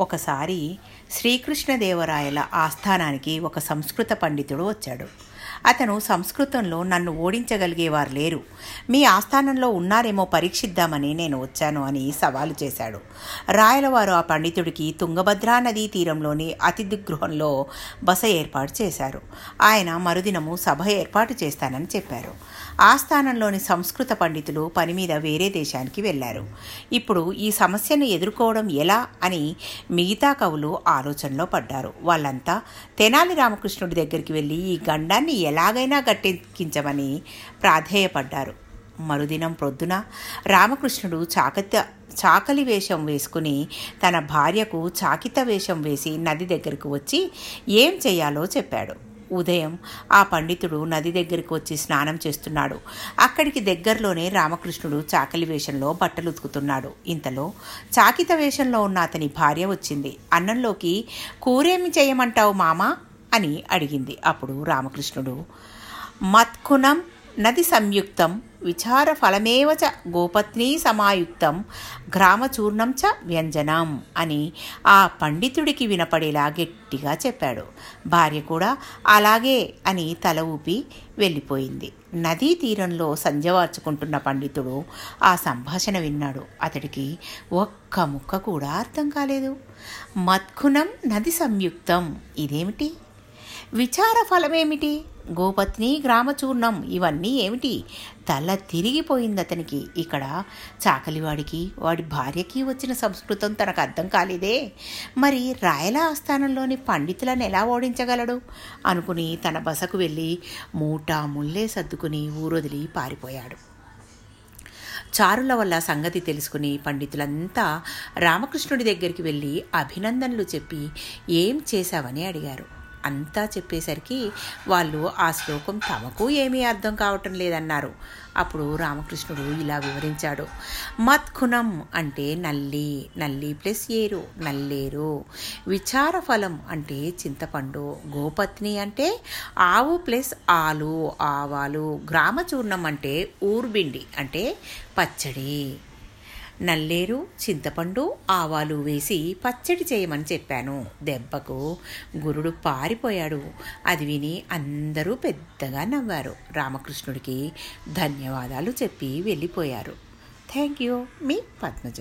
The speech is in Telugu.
ఒకసారి శ్రీకృష్ణదేవరాయల ఆస్థానానికి ఒక సంస్కృత పండితుడు వచ్చాడు. అతను సంస్కృతంలో నన్ను ఓడించగలిగేవారు లేరు. మీ ఆస్థానంలో ఉన్నారేమో పరీక్షిద్దామని నేను వచ్చాను అని సవాలు చేశాడు. రాయలవారు ఆ పండితుడికి తుంగభద్రా నదీ తీరంలోని అతిథి గృహంలో బస ఏర్పాటు చేశారు. ఆయన మరుదినము సభ ఏర్పాటు చేస్తానని చెప్పారు. ఆస్థానంలోని సంస్కృత పండితులు పని మీద వేరే దేశానికి వెళ్ళారు. ఇప్పుడు ఈ సమస్యను ఎదుర్కోవడం ఎలా అని మిగతా కవులు ఆలోచనలో పడ్డారు. వాళ్ళంతా తెనాలి రామకృష్ణుడి దగ్గరికి వెళ్ళి ఈ గండాన్ని ఎలాగైనా గట్టెక్కించమని ప్రాధేయపడ్డారు. మరుదినం ప్రొద్దున రామకృష్ణుడు చాకత్య చాకలి వేషం వేసుకుని తన భార్యకు చాకిత వేషం వేసి నది దగ్గరకు వచ్చి ఏం చేయాలో చెప్పాడు. ఉదయం ఆ పండితుడు నది దగ్గరికి వచ్చి స్నానం చేస్తున్నాడు. అక్కడికి దగ్గరలోనే రామకృష్ణుడు చాకలి వేషంలో బట్టలు ఉతుకుతున్నాడు ఇంతలో చాకిత వేషంలో ఉన్న అతని భార్య వచ్చింది. అన్నంలోకి కూరేమి చేయమంటావు మామా? అని అడిగింది. అప్పుడు రామకృష్ణుడు మత్కునం నది సంయుక్తం విచార ఫలమేవ చ గోపత్నీ సమాయుక్తం గ్రామచూర్ణం చ వ్యంజనం అని ఆ పండితుడికి వినపడేలా గట్టిగా చెప్పాడు. భార్య కూడా అలాగే అని తల ఊపి వెళ్ళిపోయింది. నదీ తీరంలో సంజవార్చుకుంటున్న పండితుడు ఆ సంభాషణ విన్నాడు. అతడికి ఒక్క ముక్క కూడా అర్థం కాలేదు. మత్కునం నది సంయుక్తం ఇదేమిటి? విచార ఫలమేమిటి గోపత్ని గ్రామచూర్ణం ఇవన్నీ ఏమిటి? తల తిరిగిపోయింది అతనికి. ఇక్కడ చాకలివాడికి వాడి భార్యకి వచ్చిన సంస్కృతం తనకు అర్థం కాలేదే. మరి రాయల ఆస్థానంలోని పండితులను ఎలా ఓడించగలడు? అనుకుని తన బసకు వెళ్ళి మూటా ముల్లే సర్దుకుని ఊరొదిలి పారిపోయాడు. చారుల వల్ల సంగతి తెలుసుకుని పండితులంతా రామకృష్ణుడి దగ్గరికి వెళ్ళి అభినందనలు చెప్పి ఏం చేశావని అడిగారు. అంతా చెప్పేసరికి వాళ్ళు ఆ శ్లోకం తమకు ఏమీ అర్థం కావటం లేదన్నారు. అప్పుడు రామకృష్ణుడు ఇలా వివరించాడు. మత్కుణం అంటే నల్లి నల్లి ప్లస్ ఏరు నల్లేరు. విచార ఫలం అంటే చింతపండు గోపత్ని అంటే ఆవు ప్లస్ ఆలు ఆవాలు. గ్రామచూర్ణం అంటే ఊర్బిండి అంటే పచ్చడి. నల్లేరు చింతపండు ఆవాలు వేసి పచ్చడి చేయమని చెప్పాను. దెబ్బకు గురుడు పారిపోయాడు. అది విని అందరూ పెద్దగా నవ్వారు. రామకృష్ణుడికి ధన్యవాదాలు చెప్పి వెళ్ళిపోయారు. థ్యాంక్ యూ మీ పద్మజ.